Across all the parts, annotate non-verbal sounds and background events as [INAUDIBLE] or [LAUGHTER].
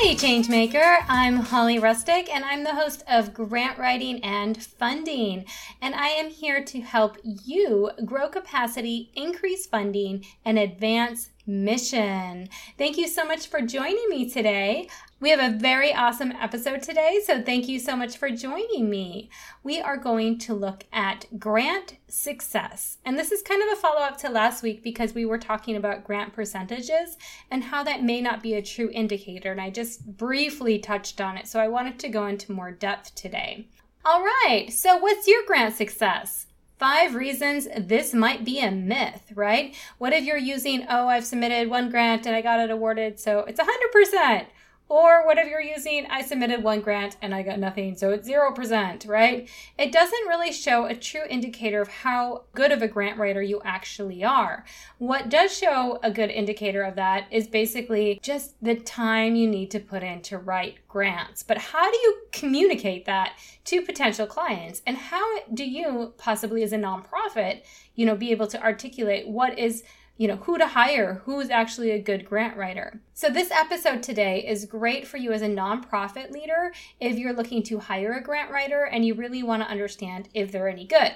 Hey, Changemaker! I'm Holly Rustick, and I'm the host of Grant Writing and Funding. And I am here to help you grow capacity, increase funding, and advance mission. Thank you so much for joining me today. We have a very awesome episode today, so thank you so much for joining me. We are going to look at grant success. And this is kind of a follow up to last week because we were talking about grant percentages and how that may not be a true indicator. And I just briefly touched on it, so I wanted to go into more depth today. All right, so what's your grant success? five reasons this might be a myth, right? What if you're using, oh, I've submitted one grant and I got it awarded, so it's 100%. Or whatever you're using, I submitted one grant and I got nothing, so it's 0%, right? It doesn't really show a true indicator of how good of a grant writer you actually are. What does show a good indicator of that is basically just the time you need to put in to write grants. But how do you communicate that to potential clients? And how do you possibly as a nonprofit, you know, be able to articulate what is you know, who to hire, who's actually a good grant writer. So, this episode today is great for you as a nonprofit leader if you're looking to hire a grant writer and you really want to understand if they're any good.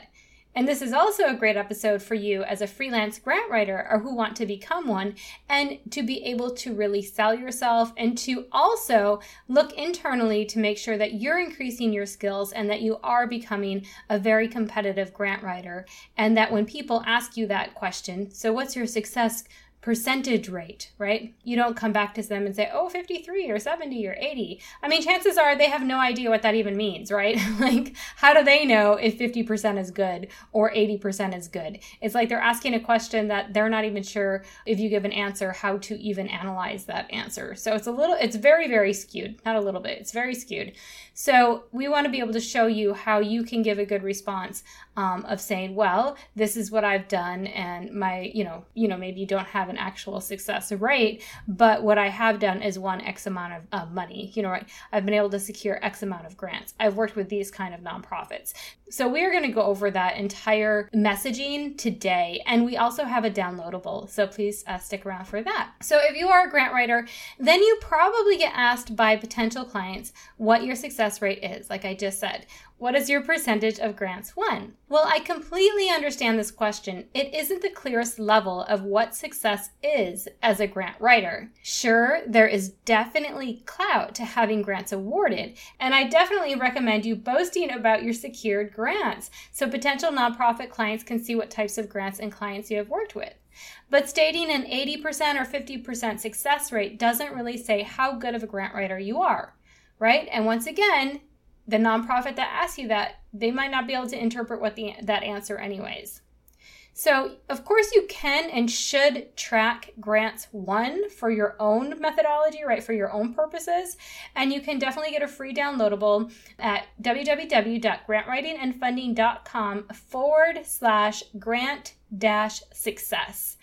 And this is also a great episode for you as a freelance grant writer or who want to become one and to be able to really sell yourself and to also look internally to make sure that you're increasing your skills and that you are becoming a very competitive grant writer. And that when people ask you that question, so what's your success percentage rate, right? You don't come back to them and say, oh, 53 or 70 or 80. I mean, chances are they have no idea what that even means, right? [LAUGHS] like, how do they know if 50% is good or 80% is good? It's like they're asking a question that they're not even sure if you give an answer how to even analyze that answer. So it's a little, it's very, very skewed. Not a little bit, it's very skewed. So we want to be able to show you how you can give a good response um, of saying, well, this is what I've done, and my, you know, you know, maybe you don't have an actual success rate, but what I have done is won X amount of uh, money. You know, right? I've been able to secure X amount of grants. I've worked with these kind of nonprofits. So we are going to go over that entire messaging today, and we also have a downloadable. So please uh, stick around for that. So if you are a grant writer, then you probably get asked by potential clients what your success success rate is, like I just said. What is your percentage of grants won? Well, I completely understand this question. It isn't the clearest level of what success is as a grant writer. Sure, there is definitely clout to having grants awarded, and I definitely recommend you boasting about your secured grants so potential nonprofit clients can see what types of grants and clients you have worked with. But stating an 80% or 50% success rate doesn't really say how good of a grant writer you are right? And once again, the nonprofit that asks you that, they might not be able to interpret what the that answer anyways. So, of course, you can and should track grants won for your own methodology, right, for your own purposes. And you can definitely get a free downloadable at www.grantwritingandfunding.com forward slash grant dash success.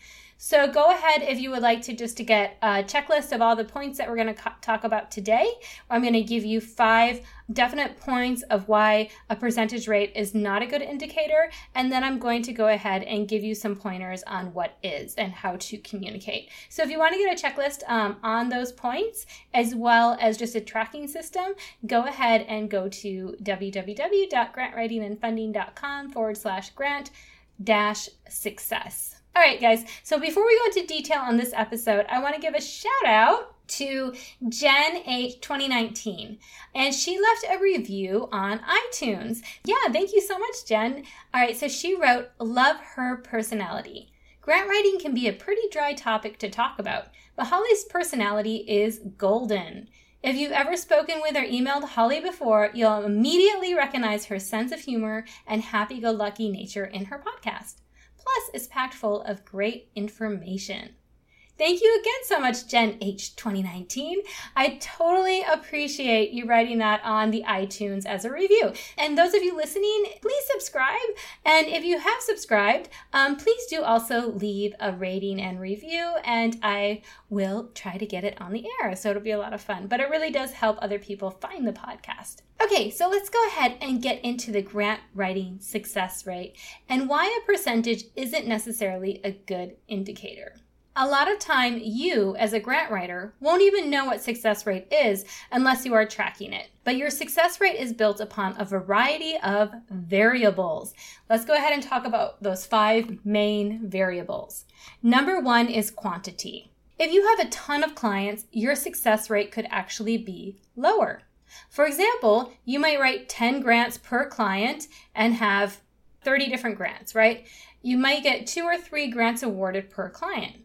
So go ahead if you would like to just to get a checklist of all the points that we're going to talk about today. I'm going to give you five definite points of why a percentage rate is not a good indicator. And then I'm going to go ahead and give you some pointers on what is and how to communicate. So if you want to get a checklist um, on those points, as well as just a tracking system, go ahead and go to www.grantwritingandfunding.com forward slash grant dash success. All right, guys. So before we go into detail on this episode, I want to give a shout out to Jen H 2019 and she left a review on iTunes. Yeah, thank you so much, Jen. All right, so she wrote, Love her personality. Grant writing can be a pretty dry topic to talk about, but Holly's personality is golden. If you've ever spoken with or emailed Holly before, you'll immediately recognize her sense of humor and happy go lucky nature in her podcast. Plus, it's packed full of great information. Thank you again so much, Jen H 2019. I totally appreciate you writing that on the iTunes as a review. And those of you listening, please subscribe. And if you have subscribed, um, please do also leave a rating and review, and I will try to get it on the air. So it'll be a lot of fun. But it really does help other people find the podcast. Okay, so let's go ahead and get into the grant writing success rate and why a percentage isn't necessarily a good indicator. A lot of time, you as a grant writer won't even know what success rate is unless you are tracking it. But your success rate is built upon a variety of variables. Let's go ahead and talk about those five main variables. Number one is quantity. If you have a ton of clients, your success rate could actually be lower. For example, you might write 10 grants per client and have 30 different grants, right? You might get two or three grants awarded per client.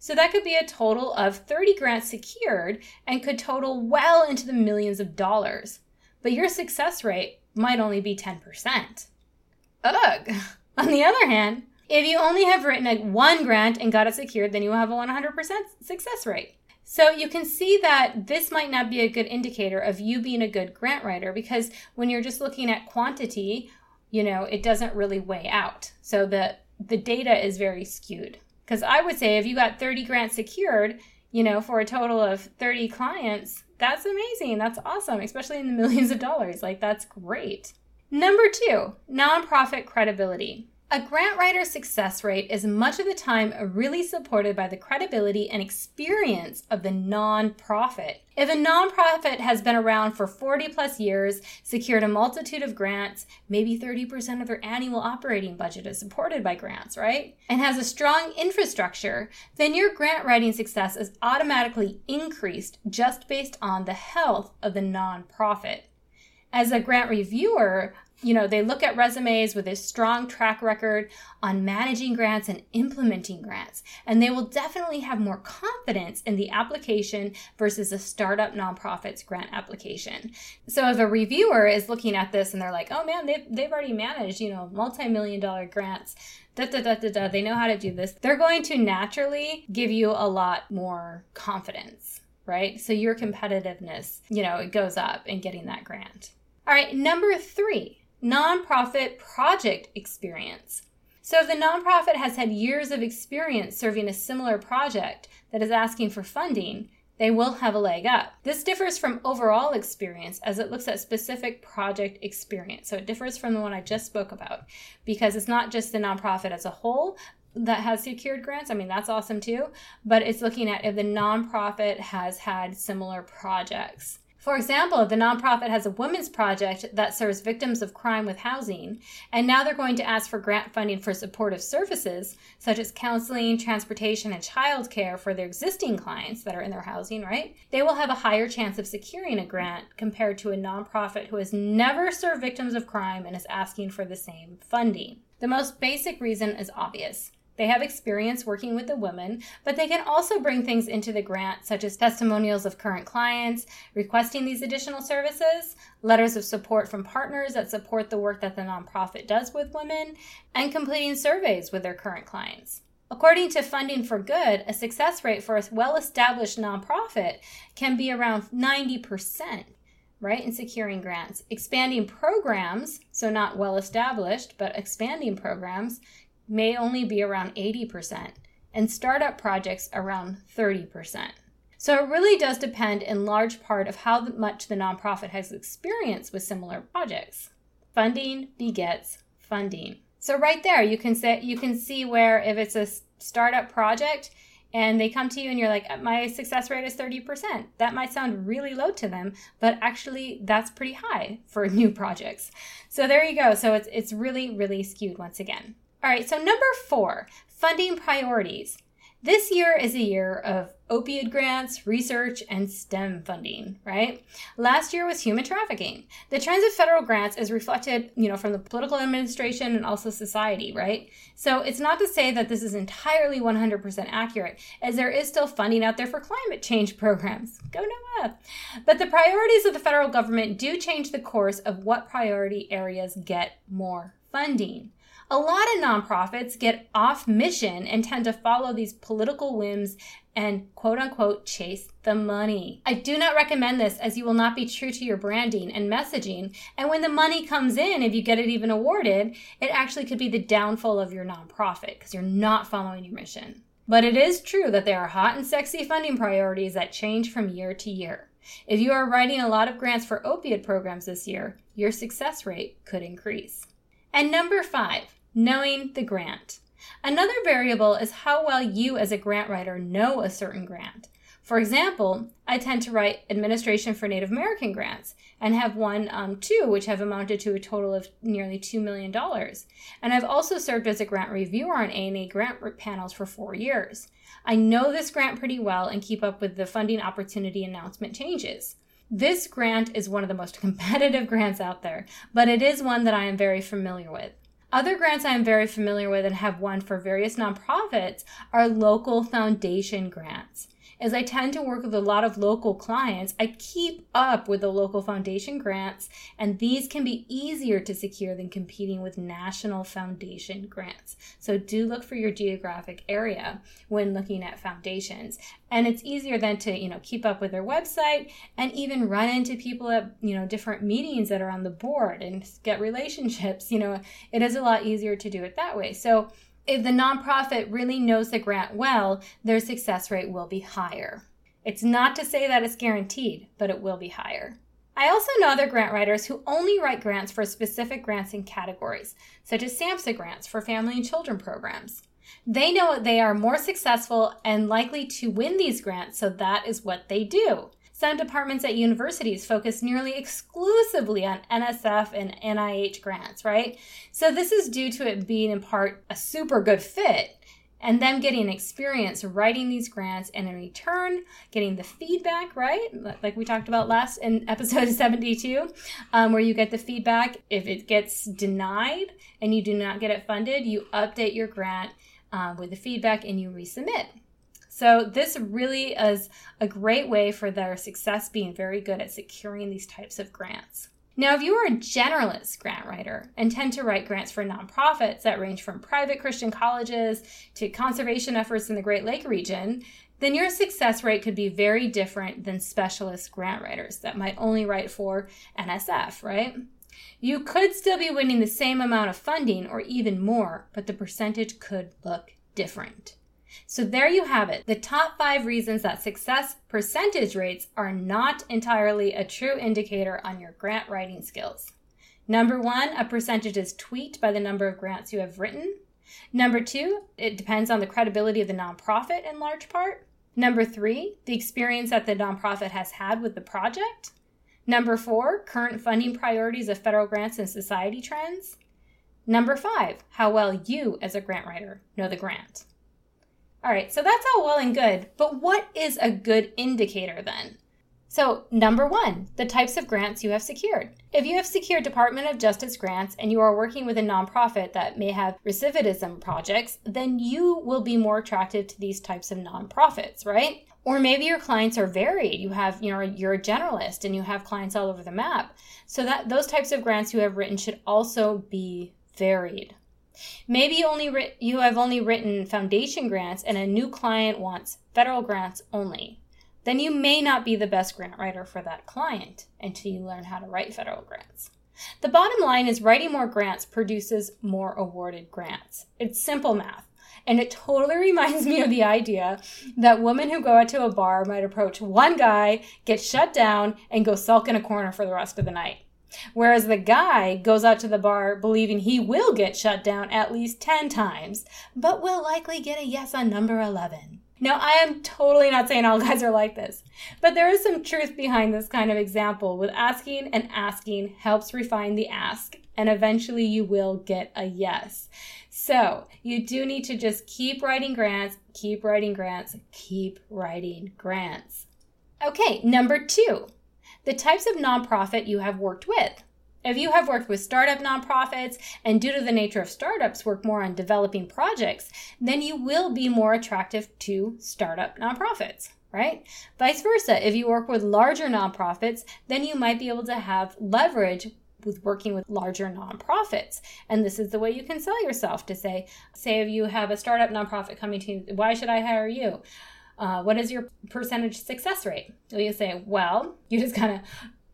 So that could be a total of 30 grants secured and could total well into the millions of dollars. But your success rate might only be 10%. Ugh. [LAUGHS] On the other hand, if you only have written a one grant and got it secured, then you will have a 100% success rate. So you can see that this might not be a good indicator of you being a good grant writer because when you're just looking at quantity, you know, it doesn't really weigh out. So the the data is very skewed. Because I would say if you got 30 grants secured, you know, for a total of 30 clients, that's amazing. That's awesome, especially in the [LAUGHS] millions of dollars. Like, that's great. Number two, nonprofit credibility. A grant writer's success rate is much of the time really supported by the credibility and experience of the nonprofit. If a nonprofit has been around for 40 plus years, secured a multitude of grants, maybe 30% of their annual operating budget is supported by grants, right? And has a strong infrastructure, then your grant writing success is automatically increased just based on the health of the nonprofit. As a grant reviewer, you know, they look at resumes with a strong track record on managing grants and implementing grants, and they will definitely have more confidence in the application versus a startup nonprofit's grant application. So if a reviewer is looking at this and they're like, oh man, they've, they've already managed, you know, multi-million dollar grants, da, da, da, da, da, they know how to do this, they're going to naturally give you a lot more confidence, right? So your competitiveness, you know, it goes up in getting that grant. All right, number three, nonprofit project experience. So, if the nonprofit has had years of experience serving a similar project that is asking for funding, they will have a leg up. This differs from overall experience as it looks at specific project experience. So, it differs from the one I just spoke about because it's not just the nonprofit as a whole, that has secured grants. I mean, that's awesome too. But it's looking at if the nonprofit has had similar projects. For example, if the nonprofit has a women's project that serves victims of crime with housing, and now they're going to ask for grant funding for supportive services such as counseling, transportation, and childcare for their existing clients that are in their housing, right? They will have a higher chance of securing a grant compared to a nonprofit who has never served victims of crime and is asking for the same funding. The most basic reason is obvious. They have experience working with the women, but they can also bring things into the grant, such as testimonials of current clients, requesting these additional services, letters of support from partners that support the work that the nonprofit does with women, and completing surveys with their current clients. According to Funding for Good, a success rate for a well established nonprofit can be around 90% right, in securing grants. Expanding programs, so not well established, but expanding programs, may only be around 80%, and startup projects around 30%. So it really does depend in large part of how much the nonprofit has experience with similar projects. Funding begets funding. So right there you can say you can see where if it's a startup project and they come to you and you're like my success rate is 30%. That might sound really low to them, but actually that's pretty high for [LAUGHS] new projects. So there you go. So it's it's really really skewed once again. All right, so number four, funding priorities. This year is a year of opioid grants, research, and STEM funding, right? Last year was human trafficking. The trends of federal grants is reflected, you know, from the political administration and also society, right? So it's not to say that this is entirely 100% accurate, as there is still funding out there for climate change programs. Go NOAA! But the priorities of the federal government do change the course of what priority areas get more funding. A lot of nonprofits get off mission and tend to follow these political whims and quote unquote chase the money. I do not recommend this as you will not be true to your branding and messaging. And when the money comes in, if you get it even awarded, it actually could be the downfall of your nonprofit because you're not following your mission. But it is true that there are hot and sexy funding priorities that change from year to year. If you are writing a lot of grants for opioid programs this year, your success rate could increase. And number five, knowing the grant. Another variable is how well you as a grant writer know a certain grant. For example, I tend to write administration for Native American grants and have won um, two, which have amounted to a total of nearly $2 million. And I've also served as a grant reviewer on ANA grant panels for four years. I know this grant pretty well and keep up with the funding opportunity announcement changes. This grant is one of the most [LAUGHS] competitive grants out there, but it is one that I am very familiar with. Other grants I am very familiar with and have won for various nonprofits are local foundation grants. As I tend to work with a lot of local clients, I keep up with the local foundation grants, and these can be easier to secure than competing with national foundation grants. So do look for your geographic area when looking at foundations. And it's easier then to, you know, keep up with their website and even run into people at, you know, different meetings that are on the board and get relationships. You know, it is a lot easier to do it that way. So if the nonprofit really knows the grant well, their success rate will be higher. It's not to say that it's guaranteed, but it will be higher. I also know other grant writers who only write grants for specific grants and categories, such as SAMHSA grants for family and children programs. They know they are more successful and likely to win these grants, so that is what they do. Some departments at universities focus nearly exclusively on NSF and NIH grants, right? So this is due to it being in part a super good fit and them getting experience writing these grants and in return getting the feedback right? Like we talked about last in [LAUGHS] episode 72 um, where you get the feedback. If it gets denied and you do not get it funded you update your grant uh, with the feedback and you resubmit so, this really is a great way for their success being very good at securing these types of grants. Now, if you are a generalist grant writer and tend to write grants for nonprofits that range from private Christian colleges to conservation efforts in the Great Lake region, then your success rate could be very different than specialist grant writers that might only write for NSF, right? You could still be winning the same amount of funding or even more, but the percentage could look different. So there you have it. The top five reasons that success percentage rates are not entirely a true indicator on your grant writing skills. Number one, a percentage is tweaked by the number of grants you have written. Number two, it depends on the credibility of the nonprofit in large part. Number three, the experience that the nonprofit has had with the project. Number four, current funding priorities of federal grants and society trends. Number five, how well you as a grant writer know the grant. All right, so that's all well and good, but what is a good indicator then? So, number one, the types of grants you have secured. If you have secured Department of Justice grants and you are working with a nonprofit that may have recidivism projects, then you will be more attractive to these types of nonprofits, right? Or maybe your clients are varied. You have, you know, you're a generalist and you have clients all over the map. So that those types of grants you have written should also be varied. Maybe you only ri- you have only written foundation grants and a new client wants federal grants only. Then you may not be the best grant writer for that client until you learn how to write federal grants. The bottom line is writing more grants produces more awarded grants. It's simple math. And it totally [LAUGHS] reminds me of the idea that women who go out to a bar might approach one guy, get shut down, and go sulk in a corner for the rest of the night. Whereas the guy goes out to the bar believing he will get shut down at least 10 times, but will likely get a yes on number 11. Now, I am totally not saying all [LAUGHS] guys are like this, but there is some truth behind this kind of example with asking and asking helps refine the ask, and eventually you will get a yes. So, you do need to just keep writing grants, keep writing grants, keep writing grants. Okay, number two the types of nonprofit you have worked with. If you have worked with startup nonprofits and due to the nature of startups work more on developing projects, then you will be more attractive to startup nonprofits, right? Vice versa, if you work with larger nonprofits, then you might be able to have leverage with working with larger nonprofits. And this is the way you can sell yourself to say, say if you have a startup nonprofit coming to you, why should I hire you? Uh, what is your percentage success rate? So you say, well, you just kind of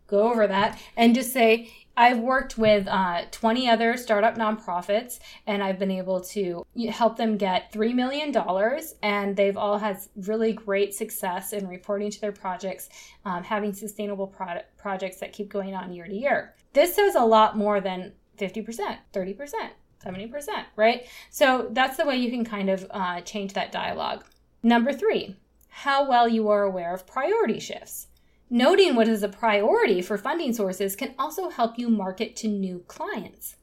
go over that and just say, I've worked with uh, 20 other startup nonprofits and I've been able to help them get $3 million. And they've all had really great success in reporting to their projects, um, having sustainable product projects that keep going on year to year. This says a lot more than 50%, 30%, 70%, right? So that's the way you can kind of uh, change that dialogue. Number three, how well you are aware of priority shifts. Noting what is a priority for funding sources can also help you market to new clients.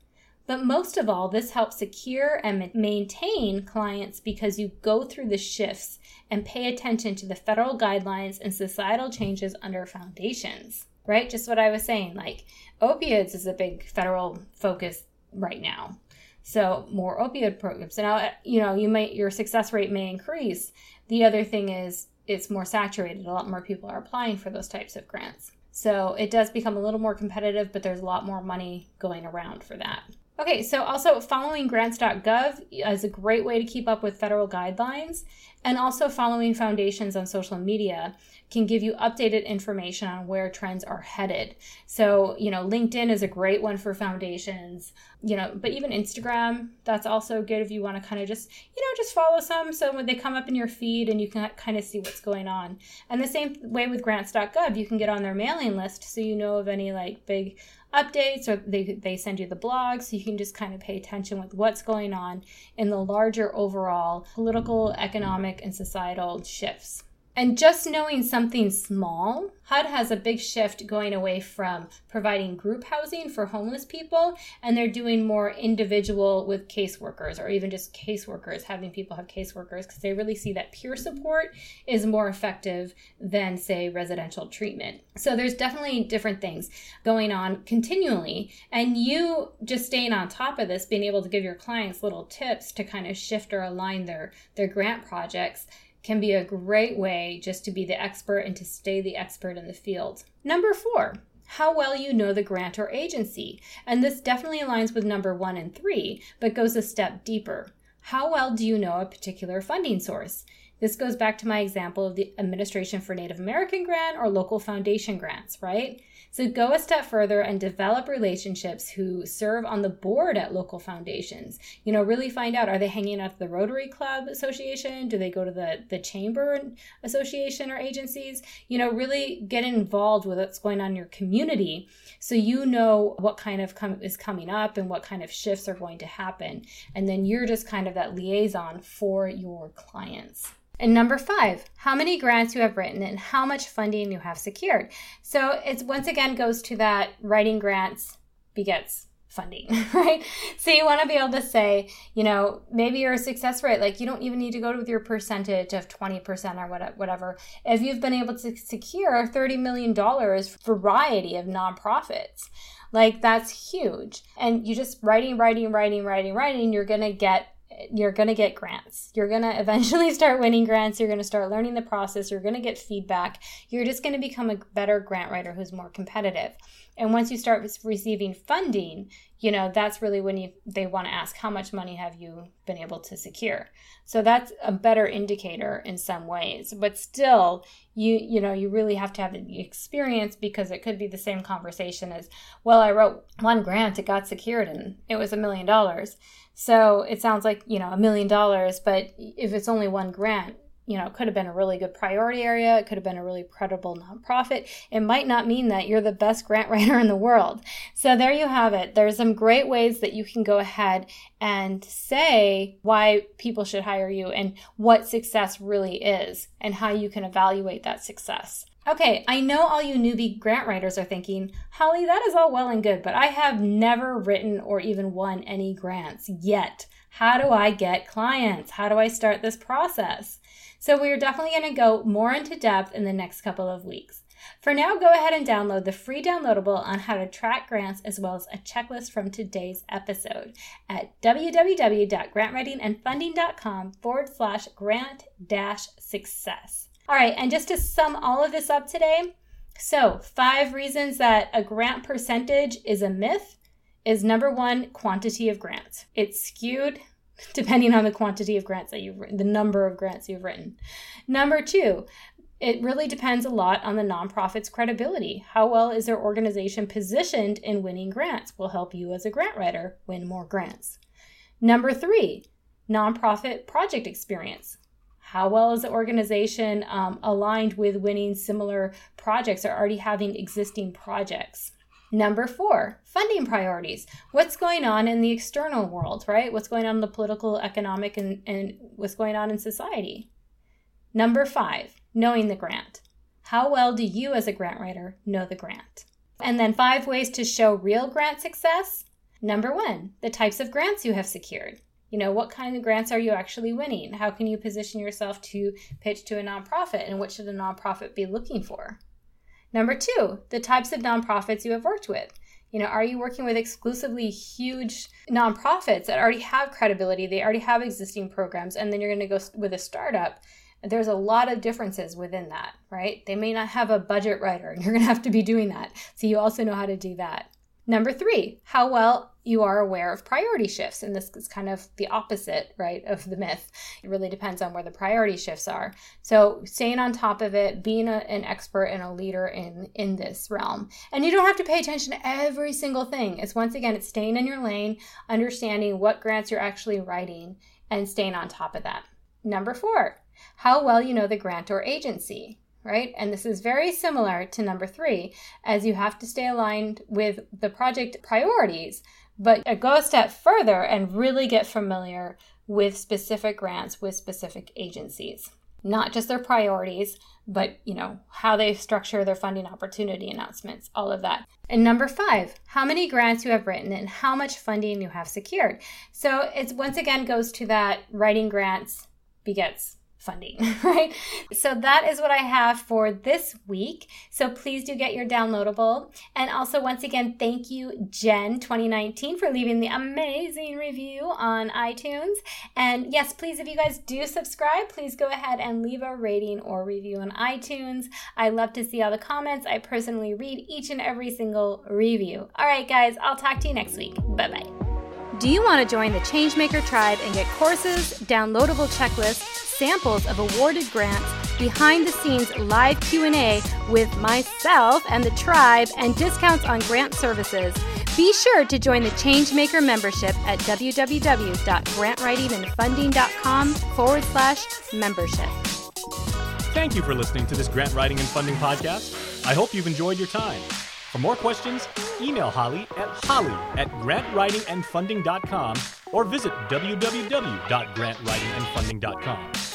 But most of all, this helps secure and maintain clients because you go through the shifts and pay attention to the federal guidelines and societal changes under foundations, right? Just what I was saying, like opioids is a big federal focus right now. So more opioid programs. Now, uh, you know, you might your success rate may increase. The other thing is it's more saturated. A lot more people are applying for those types of grants. So it does become a little more competitive, but there's a lot more money going around for that. Okay, so also following grants.gov is a great way to keep up with federal guidelines, and also following foundations on social media can give you updated information on where trends are headed. So, you know, LinkedIn is a great one for foundations, you know, but even Instagram, that's also good if you want to kind of just, you know, just follow some so when they come up in your feed and you can kind of see what's going on. And the same way with grants.gov, you can get on their mailing list so you know of any like big updates or they, they send you the blog so you can just kind of pay attention with what's going on in the larger overall political, economic, and societal shifts. And just knowing something small, HUD has a big shift going away from providing group housing for homeless people, and they're doing more individual with caseworkers or even just caseworkers, having people have caseworkers because they really see that peer support is more effective than, say, residential treatment. So there's definitely different things going on continually, and you just staying on top of this, being able to give your clients little tips to kind of shift or align their, their grant projects can be a great way just to be the expert and to stay the expert in the field. Number four, how well you know the grant or agency. And this definitely aligns with number one and three, but goes a step deeper. How well do you know a particular funding source? This goes back to my example of the Administration for Native American grant or local foundation grants, right? So go a step further and develop relationships who serve on the board at local foundations. You know, really find out are they hanging out at the Rotary Club Association? Do they go to the, the Chamber Association or agencies? You know, really get involved with what's going on in your community so you know what kind of com- is coming up and what kind of shifts are going to happen. And then you're just kind of that liaison for your clients. And number five, how many grants you have written and how much funding you have secured. So it's once again goes to that writing grants begets funding, [LAUGHS] right? So you want to be able to say, you know, maybe your success rate, like you don't even need to go with your percentage of 20% or whatever. If you've been able to secure $30 million variety of nonprofits, like that's huge. And you just writing, writing, writing, writing, writing, you're going to get you're going to get grants. You're going [LAUGHS] to eventually start winning grants. You're going to start learning the process. You're going to get feedback. You're just going to become a better grant writer who's more competitive. And once you start receiving funding, you know, that's really when you they want to ask how much money have you been able to secure. So that's a better indicator in some ways. But still, you you know, you really have to have the experience because it could be the same conversation as, well, I wrote one grant, it got secured and it was a million dollars so it sounds like, you know, a million dollars, but if it's only one grant, you know, it could have been a really good priority area. It could have been a really credible nonprofit. It might not mean that you're the best grant [LAUGHS] writer in the world. So there you have it. There's some great ways that you can go ahead and say why people should hire you and what success really is and how you can evaluate that success. Okay, I know all you newbie grant writers are thinking, Holly, that is all well and good, but I have never written or even won any grants yet. How do I get clients? How do I start this process? So, we're definitely going to go more into depth in the next couple of weeks. For now, go ahead and download the free downloadable on how to track grants as well as a checklist from today's episode at www.grantwritingandfunding.com forward slash grant dash success. All right, and just to sum all of this up today, So, five reasons that a grant percentage is a myth is number one, quantity of grants. It's skewed [LAUGHS] depending on the quantity of grants that you've written, the number of grants you've written. Number two, it really depends a lot on the nonprofit's credibility. How well is their organization positioned in winning grants will help you as a grant writer win more grants. Number three, nonprofit project experience. How well is the organization um, aligned with winning similar projects or already having existing projects? Number four, funding priorities. What's going on in the external world, right? What's going on in the political, economic, and, and what's going on in society? Number five, knowing the grant. How well do you, as a grant writer, know the grant? And then five ways to show real grant success. Number one, the types of grants you have secured. You know, what kind of grants are you actually winning? How can you position yourself to pitch to a nonprofit? And what should a nonprofit be looking for? Number two, the types of nonprofits you have worked with. You know, are you working with exclusively huge nonprofits that already have credibility? They already have existing programs, and then you're going to go with a startup. There's a lot of differences within that, right? They may not have a budget writer, and you're going to have to be doing that. So you also know how to do that. Number three, how well you are aware of priority shifts. And this is kind of the opposite, right, of the myth. It really depends on where the priority shifts are. So staying on top of it, being a, an expert and a leader in, in this realm. And you don't have to pay attention to every single thing. It's once again, it's staying in your lane, understanding what grants you're actually writing, and staying on top of that. Number four, how well you know the grant or agency right? And this is very similar to number three, as you have to stay aligned with the project priorities, but go a step further and really get familiar with specific grants with specific agencies. Not just their priorities but you know how they structure their funding opportunity announcements all of that. And number five how many grants you have written and how much funding you have secured. So it's once again goes to that writing grants begets funding, [LAUGHS] right? So that is what I have for this week. So please do get your downloadable. And also, once again, thank you, Jen 2019, for leaving the amazing review on iTunes. And yes, please, if you guys do subscribe, please go ahead and leave a rating or review on iTunes. I love to see all the comments. I personally read each and every single review. All right, guys, I'll talk to you next week. Bye bye. Do you want to join the Changemaker tribe and get courses, downloadable checklists, samples of awarded grants, behind the scenes live Q&A with myself and the tribe and discounts on grant services. Be sure to join the Changemaker membership at www.grantwritingandfunding.com forward slash membership. Thank you for listening to this grant writing and funding podcast. I hope you've enjoyed your time. For more questions, email Holly at holly at grantwritingandfunding.com or visit www.grantwritingandfunding.com.